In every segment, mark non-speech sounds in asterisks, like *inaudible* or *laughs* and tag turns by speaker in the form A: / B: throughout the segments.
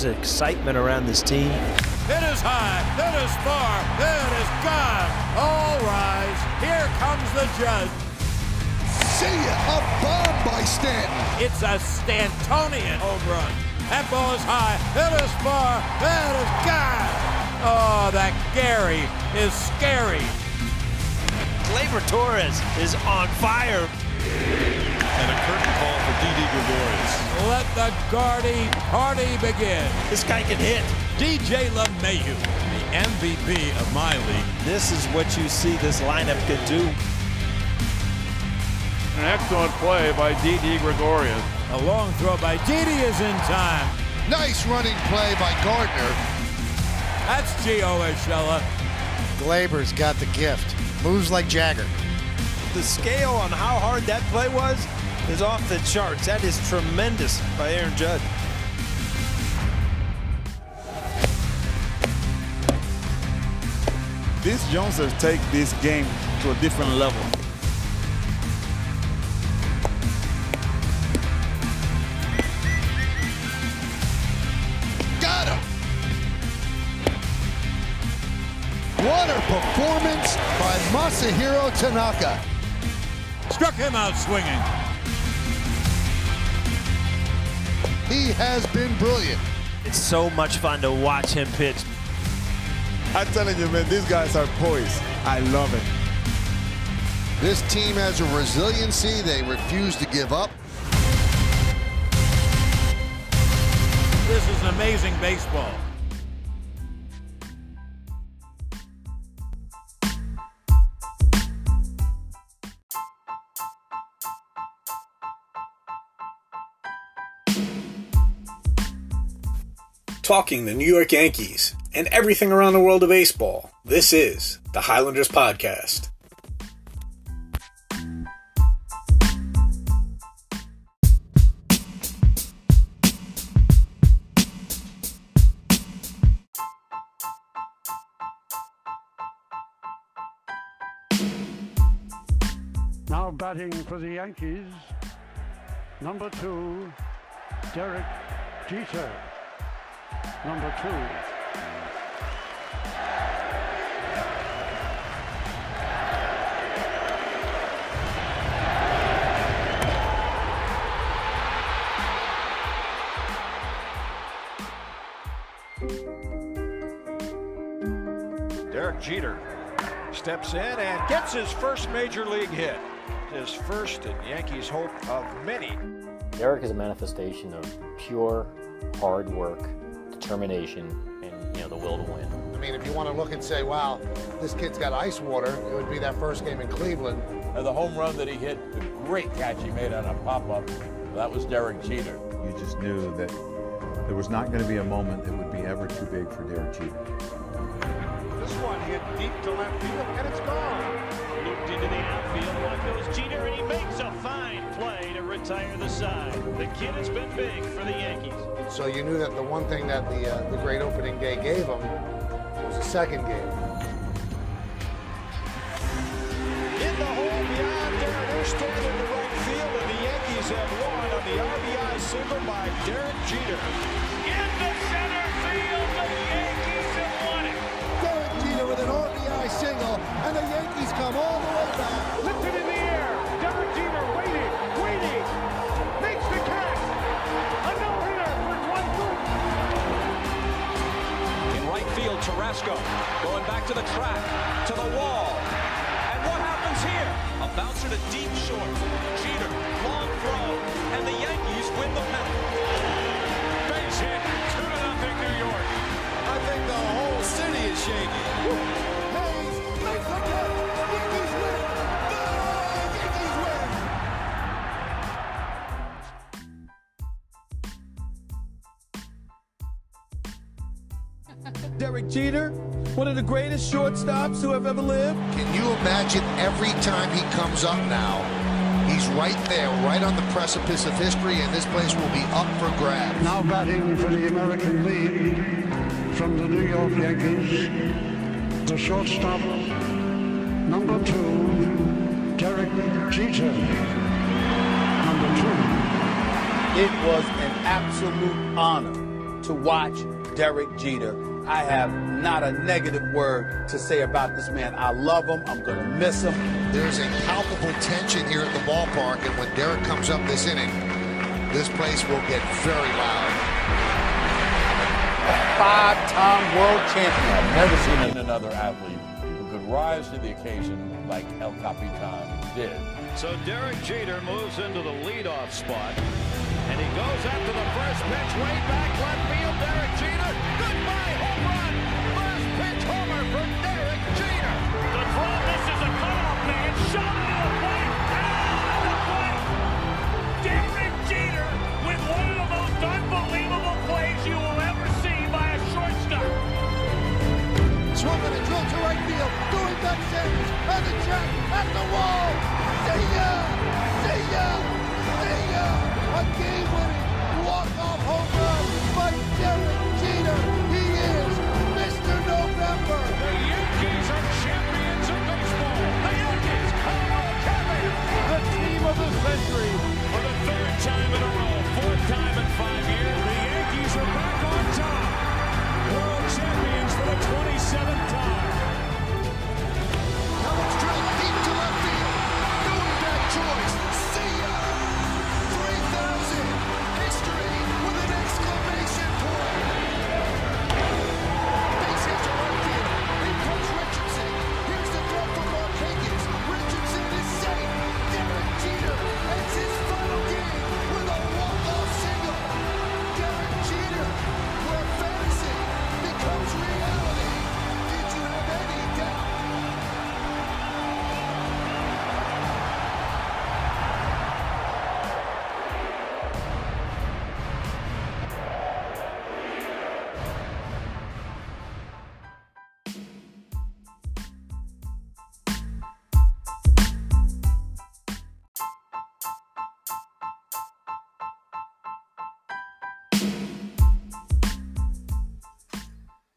A: there's excitement around this team.
B: It is high, it is far, it is gone. All rise. Here comes the judge.
C: See ya, a bomb by Stanton.
B: It's a Stantonian home run. That ball is high, it is far, it is gone. Oh, that Gary is scary.
A: Gleyber Torres is on fire.
D: Gregorius.
B: Let the Gardy party begin.
A: This guy can hit.
B: DJ LeMahieu, the MVP of my league.
A: This is what you see this lineup could do.
E: An excellent play by Didi Gregorius.
B: A long throw by Didi is in time.
C: Nice running play by Gardner.
B: That's Gio Urshela.
F: Gleyber's got the gift. Moves like Jagger.
A: The scale on how hard that play was is off the charts. That is tremendous by Aaron Judge.
D: These Joneses take this game to a different level.
C: Got him. What a performance by Masahiro Tanaka.
B: Struck him out swinging.
C: He has been brilliant.
A: It's so much fun to watch him pitch.
D: I'm telling you, man, these guys are poised. I love it.
C: This team has a resiliency they refuse to give up.
B: This is amazing baseball.
G: Talking the New York Yankees and everything around the world of baseball. This is the Highlanders Podcast.
H: Now batting for the Yankees, number two, Derek Jeter. Number two.
I: Derek Jeter steps in and gets his first major league hit. His first and Yankees hope of many.
J: Derek is a manifestation of pure hard work, determination, and you know the will to win.
F: I mean, if you want to look and say, wow, this kid's got ice water, it would be that first game in Cleveland.
B: Uh, the home run that he hit, the great catch he made on a pop-up, that was Derek Jeter.
K: You just knew that there was not going to be a moment that would be ever too big for Derek Jeter.
I: This one hit deep to left field, and it's gone.
L: Looped into the outfield. One goes Jeter, and he makes a fine play to retire the side. The kid has been big for the Yankees.
F: So you knew that the one thing that the uh, the great opening day gave him was a second game.
I: In the hole beyond Darren Erstad in the right field, and the Yankees have won on the RBI single by Derek Jeter.
L: Into center field, the Yankees have won it.
C: Derek Jeter with an RBI single, and the Yankees come all the way
I: Tarasco going back to the track, to the wall. And what happens here? A bouncer to deep short. Jeter, long throw, and the Yankees win the pennant. Base hit, 2 to nothing New York. I think the whole city is shaking.
C: Hayes makes the catch.
M: Derek Jeter, one of the greatest shortstops who have ever lived.
C: Can you imagine every time he comes up now, he's right there, right on the precipice of history, and this place will be up for grabs.
H: Now batting for the American League from the New York Yankees, the shortstop, number two, Derek Jeter. Number two.
N: It was an absolute honor to watch Derek Jeter. I have not a negative word to say about this man. I love him. I'm going to miss him.
C: There's a palpable tension here at the ballpark, and when Derek comes up this inning, this place will get very loud.
N: Five-time world champion.
B: I've never seen another athlete who could rise to the occasion like El Capitan did.
L: So Derek Jeter moves into the leadoff spot, and he goes after the first pitch way back left field. Derek Jeter, goodbye shot into the plate, out the plate. Derek Jeter with one of the most unbelievable plays you will ever see by a shortstop.
O: Swung and a drill to right field. Doing back Sanders and the jack at the wall. See ya! See ya! See ya! A game-winning walk-off
L: century for the third time in a row,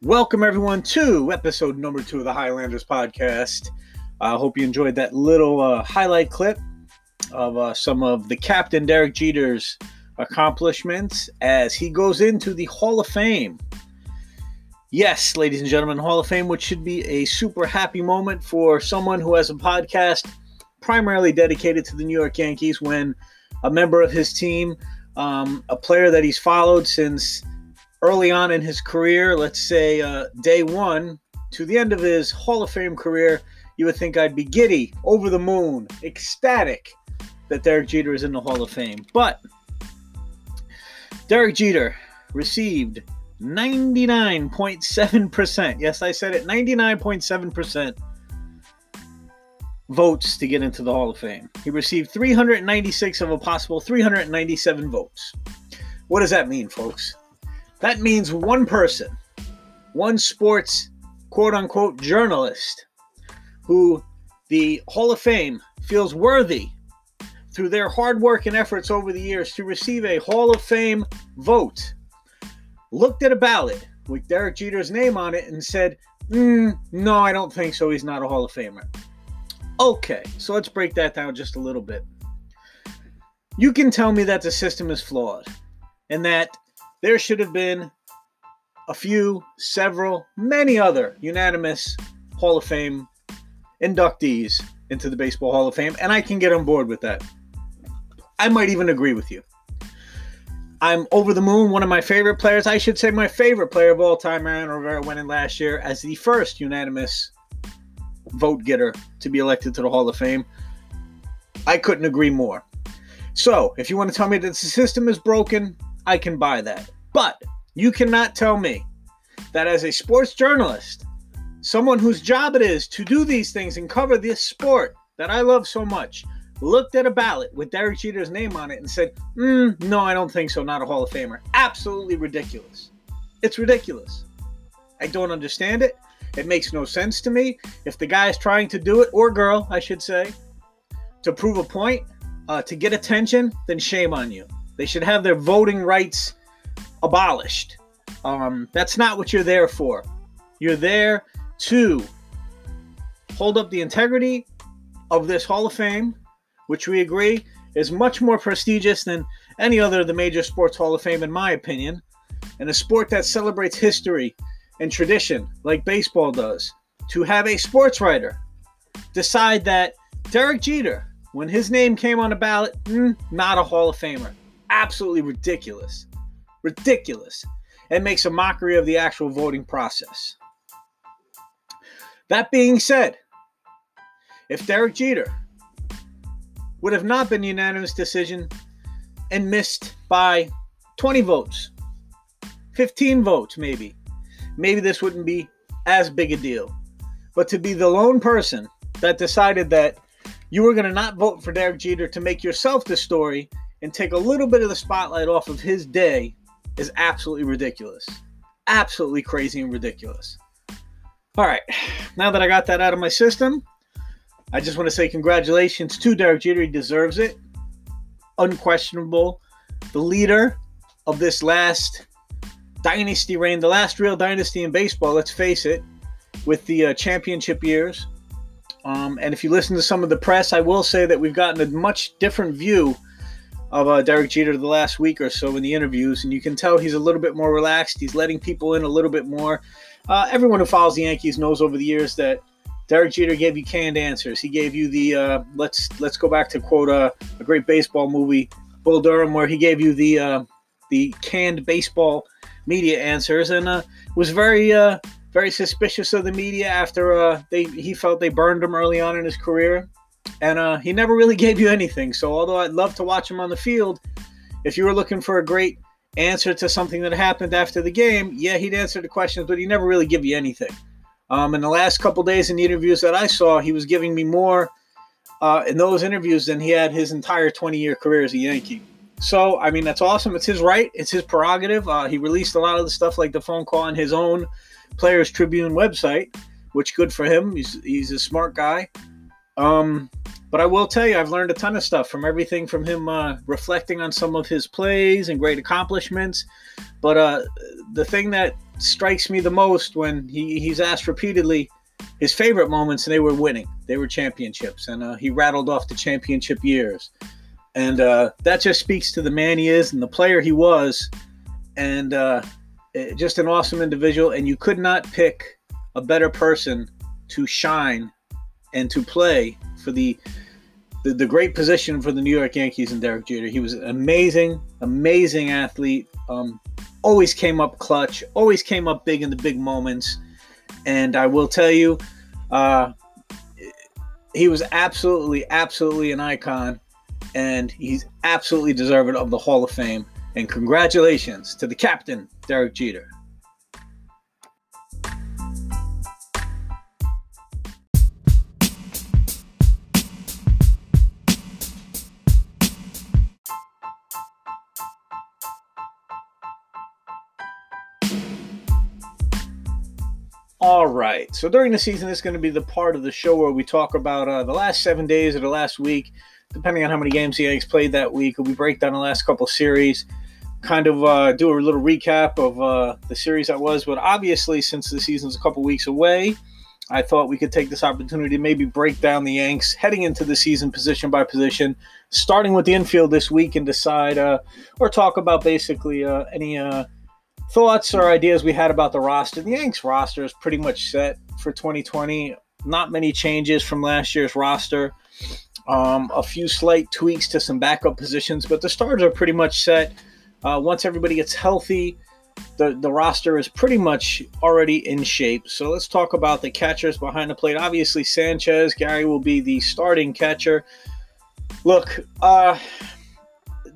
G: Welcome, everyone, to episode number two of the Highlanders podcast. I hope you enjoyed that little uh, highlight clip of uh, some of the captain Derek Jeter's accomplishments as he goes into the Hall of Fame. Yes, ladies and gentlemen, Hall of Fame, which should be a super happy moment for someone who has a podcast primarily dedicated to the New York Yankees when a member of his team, um, a player that he's followed since early on in his career, let's say uh, day one to the end of his Hall of Fame career, you would think I'd be giddy, over the moon, ecstatic that Derek Jeter is in the Hall of Fame. But Derek Jeter received 99.7%. Yes, I said it 99.7% votes to get into the Hall of Fame. He received 396 of a possible 397 votes. What does that mean, folks? That means one person, one sports quote unquote journalist who the Hall of Fame feels worthy through their hard work and efforts over the years to receive a Hall of Fame vote, looked at a ballot with Derek Jeter's name on it and said, mm, No, I don't think so. He's not a Hall of Famer. Okay, so let's break that down just a little bit. You can tell me that the system is flawed and that there should have been a few, several, many other unanimous Hall of Fame inductees into the Baseball Hall of Fame, and I can get on board with that. I might even agree with you. I'm over the moon. One of my favorite players, I should say my favorite player of all time, Aaron Rivera, went in last year as the first unanimous vote getter to be elected to the Hall of Fame. I couldn't agree more. So, if you want to tell me that the system is broken, I can buy that. But you cannot tell me that as a sports journalist, someone whose job it is to do these things and cover this sport that I love so much, looked at a ballot with Derek Jeter's name on it and said, mm, No, I don't think so, not a Hall of Famer. Absolutely ridiculous. It's ridiculous. I don't understand it. It makes no sense to me. If the guy is trying to do it, or girl, I should say, to prove a point, uh, to get attention, then shame on you. They should have their voting rights abolished. Um, that's not what you're there for. You're there to hold up the integrity of this Hall of Fame, which we agree is much more prestigious than any other of the major sports Hall of Fame, in my opinion. and a sport that celebrates history and tradition like baseball does, to have a sports writer decide that Derek Jeter, when his name came on the ballot, mm, not a Hall of Famer. Absolutely ridiculous. Ridiculous. It makes a mockery of the actual voting process. That being said, if Derek Jeter would have not been unanimous decision and missed by 20 votes, 15 votes maybe, maybe this wouldn't be as big a deal. But to be the lone person that decided that you were going to not vote for Derek Jeter to make yourself the story and take a little bit of the spotlight off of his day is absolutely ridiculous. Absolutely crazy and ridiculous. All right, now that I got that out of my system, I just want to say congratulations to Derek Jeter. He deserves it. Unquestionable. The leader of this last dynasty reign, the last real dynasty in baseball, let's face it, with the uh, championship years. Um, and if you listen to some of the press, I will say that we've gotten a much different view of uh, Derek Jeter the last week or so in the interviews, and you can tell he's a little bit more relaxed. He's letting people in a little bit more. Uh, everyone who follows the Yankees knows over the years that Derek Jeter gave you canned answers. He gave you the uh, let's let's go back to quote uh, a great baseball movie, Bull Durham, where he gave you the uh, the canned baseball media answers, and uh, was very very suspicious of the media after they he felt they burned him early on in his career, and uh, he never really gave you anything. So although I'd love to watch him on the field, if you were looking for a great answer to something that happened after the game, yeah, he'd answer the questions, but he never really give you anything. Um, in the last couple days in the interviews that I saw, he was giving me more uh, in those interviews than he had his entire 20 year career as a Yankee. So, I mean, that's awesome. It's his right, it's his prerogative. Uh, he released a lot of the stuff like the phone call on his own Players Tribune website, which good for him. He's, he's a smart guy. Um, but I will tell you, I've learned a ton of stuff from everything from him uh, reflecting on some of his plays and great accomplishments. But uh, the thing that strikes me the most when he, he's asked repeatedly his favorite moments, and they were winning, they were championships, and uh, he rattled off the championship years. And uh, that just speaks to the man he is and the player he was, and uh, just an awesome individual. And you could not pick a better person to shine and to play for the the, the great position for the New York Yankees and Derek Jeter. He was an amazing, amazing athlete. Um, always came up clutch, always came up big in the big moments. And I will tell you, uh, he was absolutely, absolutely an icon. And he's absolutely deserving of the Hall of Fame. And congratulations to the captain, Derek Jeter. Right. So during the season, this is going to be the part of the show where we talk about uh, the last seven days or the last week, depending on how many games the Yanks played that week. We break down the last couple series, kind of uh, do a little recap of uh, the series that was. But obviously, since the season's a couple weeks away, I thought we could take this opportunity to maybe break down the Yanks heading into the season position by position, starting with the infield this week and decide uh, or talk about basically uh, any uh, thoughts or ideas we had about the roster. The Yanks roster is pretty much set for 2020. Not many changes from last year's roster. Um, a few slight tweaks to some backup positions, but the starters are pretty much set. Uh, once everybody gets healthy, the, the roster is pretty much already in shape. So let's talk about the catchers behind the plate. Obviously, Sanchez, Gary will be the starting catcher. Look, uh,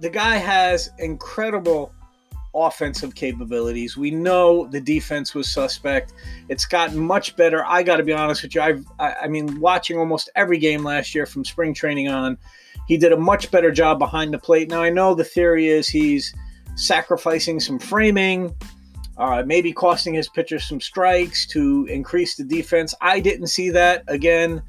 G: the guy has incredible offensive capabilities. We know the defense was suspect. It's gotten much better. I got to be honest with you. I've, I, I mean, watching almost every game last year from spring training on, he did a much better job behind the plate. Now, I know the theory is he's sacrificing some framing, uh, maybe costing his pitchers some strikes to increase the defense. I didn't see that. Again,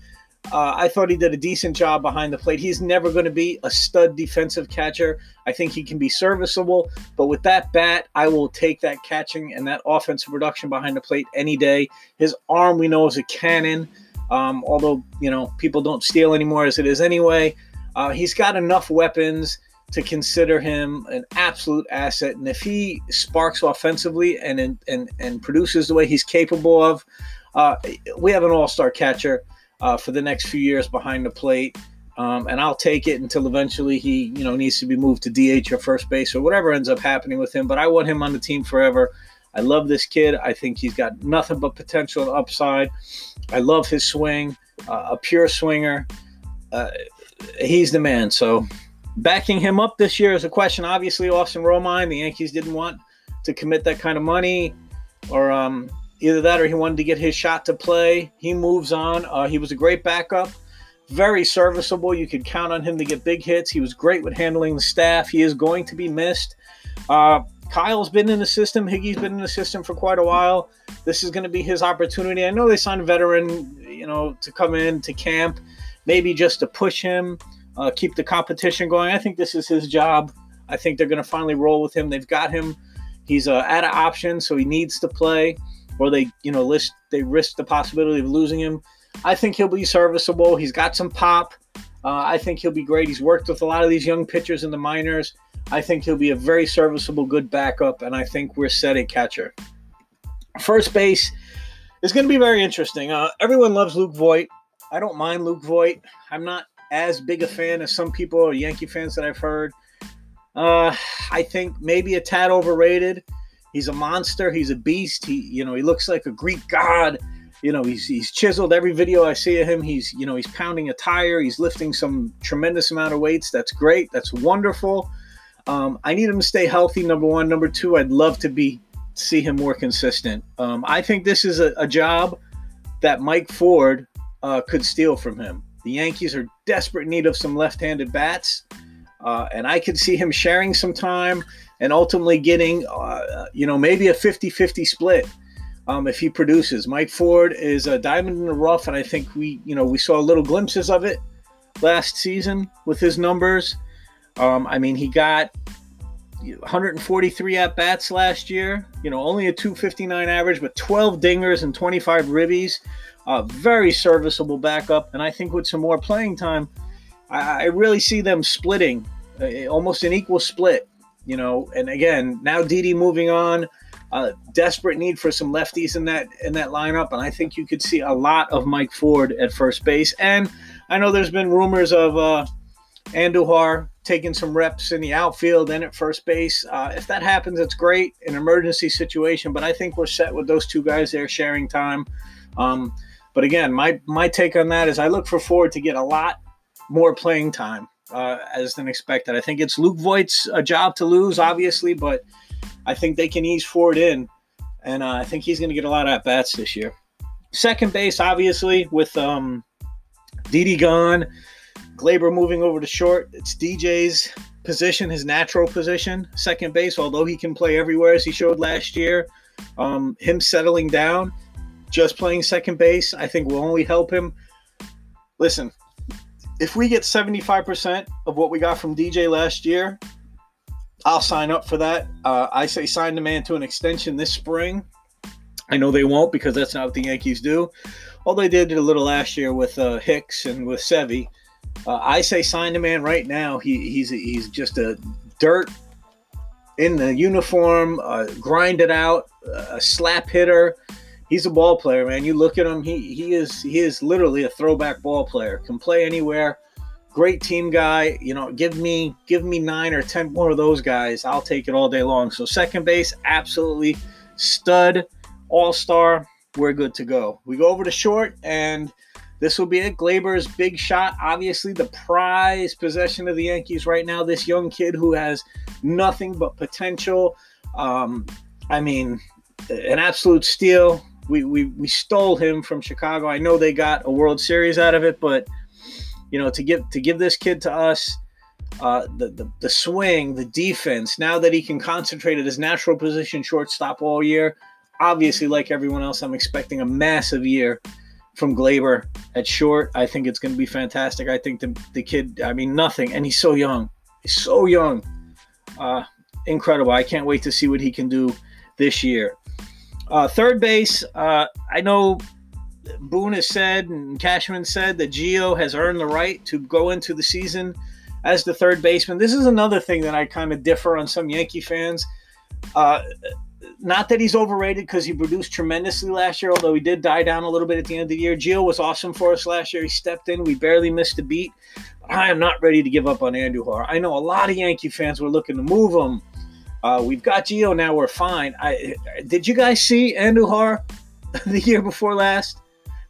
G: uh, I thought he did a decent job behind the plate. He's never going to be a stud defensive catcher. I think he can be serviceable, but with that bat, I will take that catching and that offensive production behind the plate any day. His arm, we know, is a cannon. Um, although you know people don't steal anymore as it is anyway. Uh, he's got enough weapons to consider him an absolute asset. And if he sparks offensively and and and produces the way he's capable of, uh, we have an all-star catcher uh, for the next few years behind the plate. Um, and I'll take it until eventually he, you know, needs to be moved to DH or first base or whatever ends up happening with him. But I want him on the team forever. I love this kid. I think he's got nothing but potential and upside. I love his swing, uh, a pure swinger. Uh, he's the man. So backing him up this year is a question. Obviously, Austin Romine, the Yankees didn't want to commit that kind of money, or um, either that or he wanted to get his shot to play. He moves on. Uh, he was a great backup very serviceable. You could count on him to get big hits. He was great with handling the staff. He is going to be missed. Uh, Kyle's been in the system. Higgy's been in the system for quite a while. This is going to be his opportunity. I know they signed a veteran, you know, to come in to camp, maybe just to push him, uh, keep the competition going. I think this is his job. I think they're going to finally roll with him. They've got him. He's uh, out of options, so he needs to play, or they, you know, list they risk the possibility of losing him. I think he'll be serviceable. He's got some pop. Uh, I think he'll be great. He's worked with a lot of these young pitchers in the minors. I think he'll be a very serviceable, good backup, and I think we're set at catcher. First base is going to be very interesting. Uh, everyone loves Luke Voit. I don't mind Luke Voit. I'm not as big a fan as some people or Yankee fans that I've heard. Uh, I think maybe a tad overrated. He's a monster. He's a beast. He, you know, he looks like a Greek god. You know he's he's chiseled every video i see of him. He's you know he's pounding a tire. He's lifting some tremendous amount of weights. That's great. That's wonderful. Um, i need him to stay healthy number one. Number two i'd love to be see him more consistent. Um, i think this is a, a job that mike ford uh, could steal from him. The yankees are desperate need of some left-handed bats uh, and i could see him sharing some time and ultimately getting uh, you know maybe a 50-50 split um, if he produces. Mike Ford is a diamond in the rough, and I think we, you know, we saw little glimpses of it last season with his numbers. Um, I mean, he got 143 at bats last year. You know, only a 259 average, but 12 dingers and 25 ribbies. Uh, very serviceable backup, and I think with some more playing time, I, I really see them splitting, uh, almost an equal split. You know, and again, now Didi moving on a desperate need for some lefties in that in that lineup, and I think you could see a lot of Mike Ford at first base. And I know there's been rumors of uh, Andujar taking some reps in the outfield and at first base. Uh, if that happens, it's great, an emergency situation. But I think we're set with those two guys there sharing time. Um, but again, my my take on that is I look for Ford to get a lot more playing time uh, as than expected. I think it's Luke Voit's a job to lose, obviously, but I think they can ease Ford in, and uh, I think he's going to get a lot of at bats this year. Second base, obviously, with um, Didi gone, Gleyber moving over to short. It's DJ's position, his natural position, second base. Although he can play everywhere as he showed last year, um, him settling down, just playing second base, I think will only help him. Listen, if we get 75% of what we got from DJ last year, I'll sign up for that. Uh, I say sign the man to an extension this spring. I know they won't because that's not what the Yankees do. All they did a little last year with uh, Hicks and with Sevy. Uh, I say sign the man right now. He, he's he's just a dirt in the uniform, uh, grind it out, a slap hitter. He's a ball player, man. You look at him; he he is he is literally a throwback ball player. Can play anywhere great team guy. You know, give me give me nine or ten more of those guys. I'll take it all day long. So second base, absolutely stud, all star. We're good to go. We go over to short, and this will be it. Gleyber's big shot, obviously the prize possession of the Yankees right now. This young kid who has nothing but potential. Um, I mean, an absolute steal. We, we, we stole him from Chicago. I know they got a World Series out of it, but you know, to give to give this kid to us, uh, the, the the swing, the defense. Now that he can concentrate at his natural position, shortstop all year. Obviously, like everyone else, I'm expecting a massive year from Gleyber at short. I think it's going to be fantastic. I think the, the kid, I mean, nothing, and he's so young. He's so young. Uh, incredible. I can't wait to see what he can do this year. Uh, third base, uh, I know Boone has said and Cashman said that Gio has earned the right to go into the season as the third baseman. This is another thing that I kind of differ on some Yankee fans. Uh, not that he's overrated because he produced tremendously last year, although he did die down a little bit at the end of the year. Gio was awesome for us last year. He stepped in. We barely missed a beat. But I am not ready to give up on Andujar. I know a lot of Yankee fans were looking to move him. Uh, we've got Gio now. We're fine. I, did you guys see Andujar *laughs* the year before last?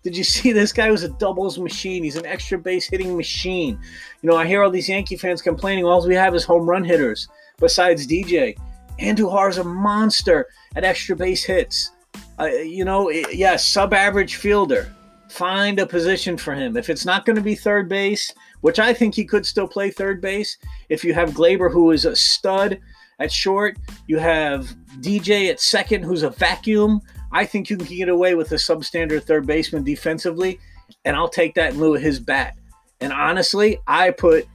G: Did you see this guy was a doubles machine? He's an extra base hitting machine. You know, I hear all these Yankee fans complaining. All we have is home run hitters besides DJ. Andujar is a monster at extra base hits. Uh, you know, yes, yeah, sub average fielder. Find a position for him. If it's not going to be third base, which I think he could still play third base, if you have Gleyber, who is a stud at short, you have DJ at second, who's a vacuum. I think you can get away with a substandard third baseman defensively, and I'll take that in lieu of his bat. And honestly, I put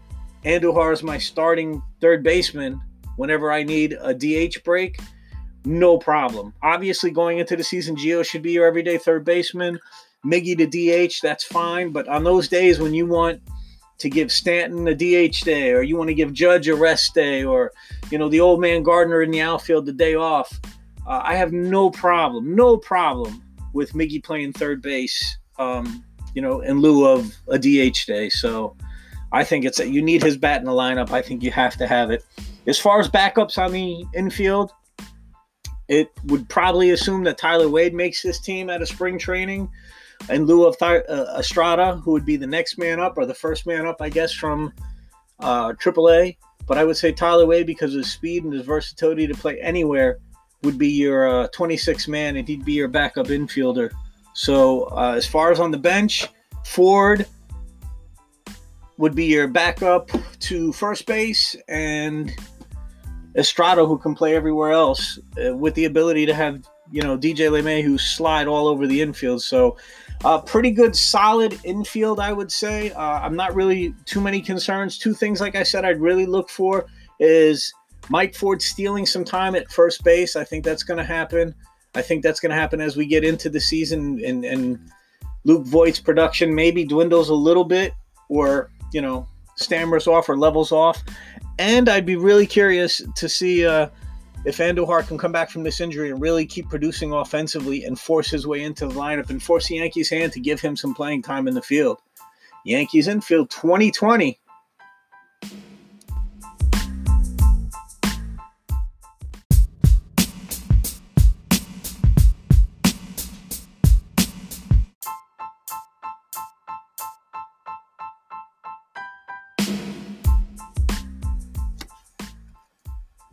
G: Andujar as my starting third baseman whenever I need a DH break. No problem. Obviously, going into the season, Gio should be your everyday third baseman. Miggy to DH, that's fine. But on those days when you want to give Stanton a DH day, or you want to give Judge a rest day, or you know the old man Gardner in the outfield the day off, uh, I have no problem, no problem with Miggy playing third base. Um, you know, in lieu of a DH day. So I think it's you need his bat in the lineup. I think you have to have it. As far as backups on the infield, it would probably assume that Tyler Wade makes this team out of spring training in lieu of Th- uh, Estrada, who would be the next man up or the first man up, I guess, from uh, AAA. But I would say Tyler Wade, because of his speed and his versatility to play anywhere, would be your uh, 26 man, and he'd be your backup infielder. So uh, as far as on the bench, Ford would be your backup to first base, and Estrada, who can play everywhere else, uh, with the ability to have you know DJ LeMahieu slide all over the infield. So, uh, pretty good, solid infield, I would say. Uh, I'm not really too many concerns. Two things, like I said, I'd really look for is Mike Ford stealing some time at first base. I think that's going to happen. I think that's going to happen as we get into the season and, and Luke Voit's production maybe dwindles a little bit or, you know, stammers off or levels off. And I'd be really curious to see uh, if Andujar can come back from this injury and really keep producing offensively and force his way into the lineup and force the Yankees' hand to give him some playing time in the field. Yankees infield 2020.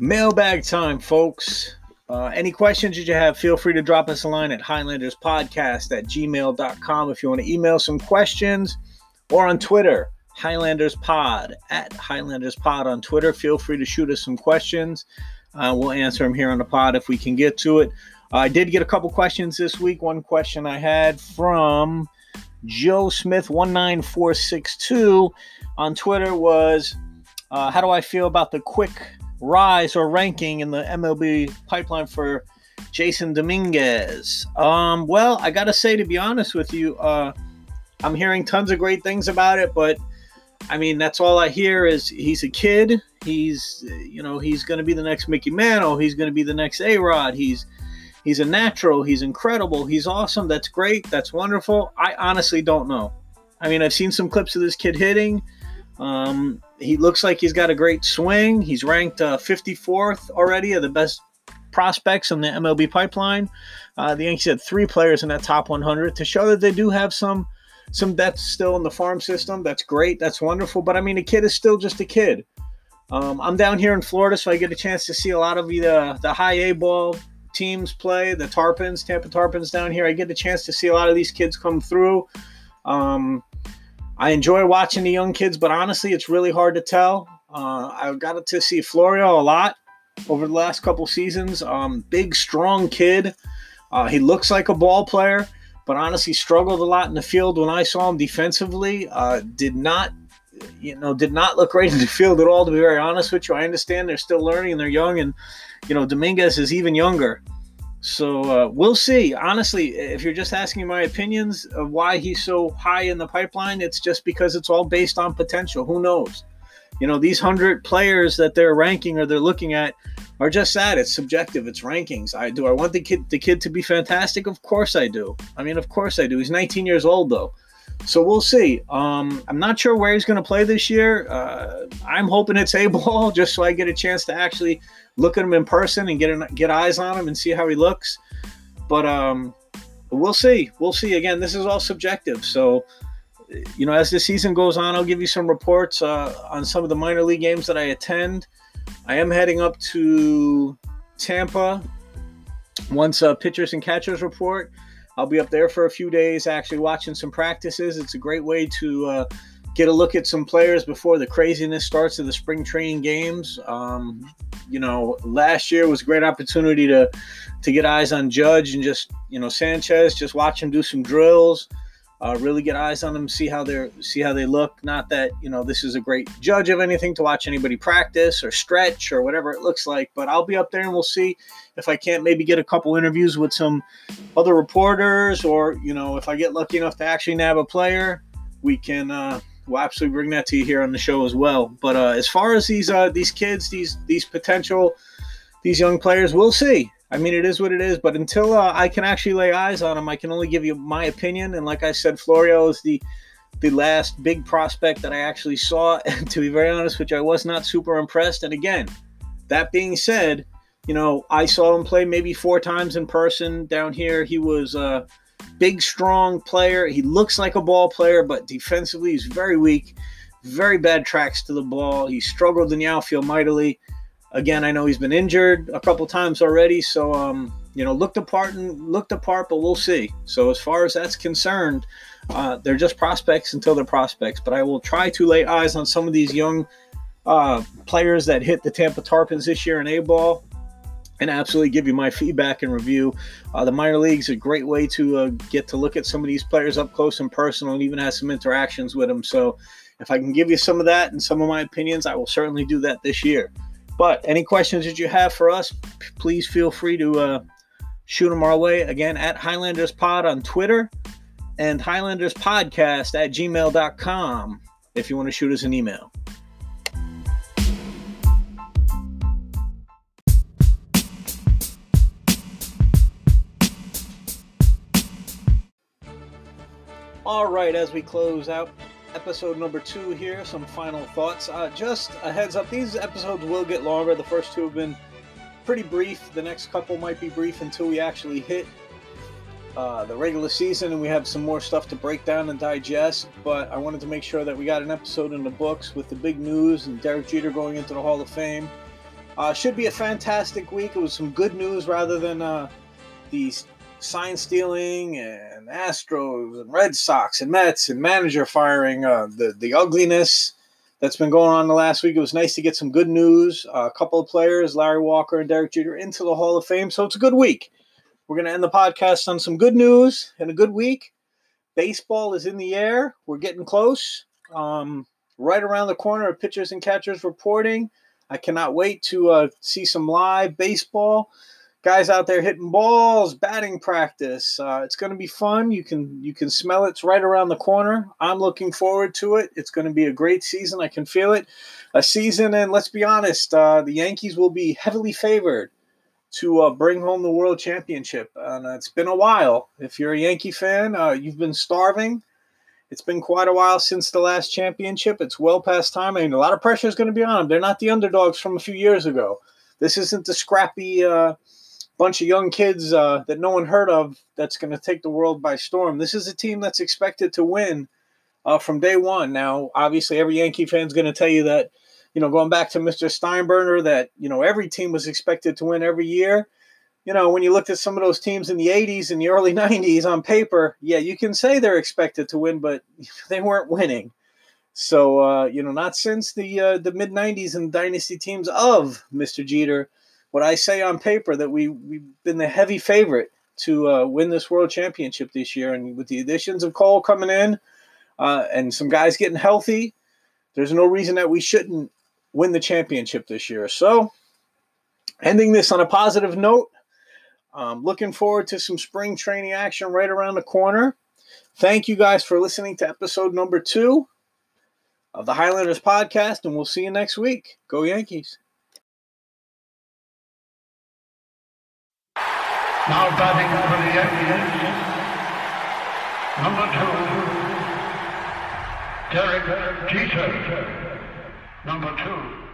G: Mailbag time, folks. Uh, any questions that you have, feel free to drop us a line at HighlandersPodcast at gmail.com if you want to email some questions or on Twitter, HighlandersPod at HighlandersPod on Twitter. Feel free to shoot us some questions. Uh, we'll answer them here on the pod if we can get to it. Uh, I did get a couple questions this week. One question I had from Joe Smith 19462 on Twitter was uh, How do I feel about the quick rise or ranking in the MLB pipeline for Jasson Dominguez? Um, well, I got to say, to be honest with you, uh, I'm hearing tons of great things about it, but I mean, that's all I hear is he's a kid. He's, you know, he's going to be the next Mickey Mantle. He's going to be the next A Rod. He's, he's a natural. He's incredible. He's awesome. That's great. That's wonderful. I honestly don't know. I mean, I've seen some clips of this kid hitting. Um, he looks like he's got a great swing. He's ranked uh, 54th already of the best prospects in the MLB pipeline. Uh, the Yankees had three players in that top 100 to show that they do have some some depth still in the farm system. That's great. That's wonderful. But I mean, a kid is still just a kid. Um, I'm down here in Florida, so I get a chance to see a lot of the the high A ball teams play. The Tarpons, Tampa Tarpons down here. I get a chance to see a lot of these kids come through. Um, I enjoy watching the young kids, but honestly, it's really hard to tell. Uh, I got to see Florial a lot over the last couple seasons. Um, big, strong kid. Uh, he looks like a ball player, but honestly, struggled a lot in the field when I saw him defensively. Uh, did not, you know, did not look great *laughs* in the field at all. To be very honest with you, I understand they're still learning and they're young, and you know, Dominguez is even younger. So uh, we'll see. Honestly, if you're just asking my opinions of why he's so high in the pipeline, it's just because it's all based on potential. Who knows? You know, these 100 players that they're ranking or they're looking at are just that. It's subjective. It's rankings. I do. I want the kid the kid to be fantastic. Of course I do. I mean, of course I do. He's 19 years old though, so we'll see. Um, I'm not sure where he's going to play this year. Uh, I'm hoping it's a *laughs* ball, just so I get a chance to actually look at him in person and get an, get eyes on him and see how he looks. But um, we'll see. We'll see. Again, this is all subjective. So you know, as the season goes on, I'll give you some reports uh, on some of the minor league games that I attend. I am heading up to Tampa once uh, pitchers and catchers report. I'll be up there for a few days, actually watching some practices. It's a great way to uh, get a look at some players before the craziness starts of the spring training games. Um, you know, last year was a great opportunity to to get eyes on Judge and just you know Sanchez, just watch him do some drills uh, really get eyes on them, see how they're see how they look. Not that you know this is a great judge of anything to watch anybody practice or stretch or whatever it looks like, but I'll be up there and we'll see if I can't maybe get a couple interviews with some other reporters, or you know if I get lucky enough to actually nab a player, we can. Uh, we'll absolutely bring that to you here on the show as well. But uh, as far as these uh, these kids, these these potential these young players, we'll see. I mean, it is what it is. But until uh, I can actually lay eyes on him, I can only give you my opinion. And like I said, Florial is the the last big prospect that I actually saw. *laughs* And to be very honest which I was not super impressed. And again, that being said, you know, I saw him play maybe four times in person down here. He was a big, strong player. He looks like a ball player, but defensively, he's very weak. Very bad tracks to the ball. He struggled in the outfield mightily. Again, I know he's been injured a couple times already, so um, you know, looked apart and looked apart, but we'll see. So as far as that's concerned, uh, they're just prospects until they're prospects. But I will try to lay eyes on some of these young uh, players that hit the Tampa Tarpons this year in A ball and absolutely give you my feedback and review. Uh, the minor leagues a great way to uh, get to look at some of these players up close and personal and even have some interactions with them. So if I can give you some of that and some of my opinions, I will certainly do that this year. But any questions that you have for us, please feel free to uh, shoot them our way. Again, at Highlanders Pod on Twitter and Highlanders Podcast at gmail.com if you want to shoot us an email. All right, as we close out episode number two here, some final thoughts. Uh, just a heads up, these episodes will get longer. The first two have been pretty brief. The next couple might be brief until we actually hit uh, the regular season and we have some more stuff to break down and digest. But I wanted to make sure that we got an episode in the books with the big news and Derek Jeter going into the Hall of Fame. Uh, should be a fantastic week. It was some good news rather than uh, these sign stealing and Astros and Red Sox and Mets and manager firing, uh, the the ugliness that's been going on the last week. It was nice to get some good news. Uh, a couple of players, Larry Walker and Derek Jeter, into the Hall of Fame. So it's a good week. We're going to end the podcast on some good news and a good week. Baseball is in the air. We're getting close. Um, right around the corner of pitchers and catchers reporting. I cannot wait to uh, see some live baseball guys out there hitting balls, batting practice. Uh, it's going to be fun. You can you can smell it. It's right around the corner. I'm looking forward to it. It's going to be a great season. I can feel it. A season, and let's be honest, uh, the Yankees will be heavily favored to uh, bring home the World Championship. And it's been a while. If you're a Yankee fan, uh, you've been starving. It's been quite a while since the last championship. It's well past time. I mean, a lot of pressure is going to be on them. They're not the underdogs from a few years ago. This isn't the scrappy uh, bunch of young kids uh, that no one heard of that's going to take the world by storm. This is a team that's expected to win uh, from day one. Now, obviously, every Yankee fan is going to tell you that, you know, going back to Mr. Steinbrenner, that, you know, every team was expected to win every year. You know, when you looked at some of those teams in the 80s and the early *laughs* 90s on paper, yeah, you can say they're expected to win, but *laughs* they weren't winning. So, uh, you know, not since the uh, the mid 90s and dynasty teams of Mr. Jeter what I say on paper that we we've been the heavy favorite to uh, win this world championship this year, and with the additions of Cole coming in uh, and some guys getting healthy, there's no reason that we shouldn't win the championship this year. So, ending this on a positive note. Um, looking forward to some spring training action right around the corner. Thank you guys for listening to episode number two. of the Highlanders podcast, and we'll see you next week. Go Yankees.
H: Now batting for the Yankees, number two, Derek Jeter. Number two.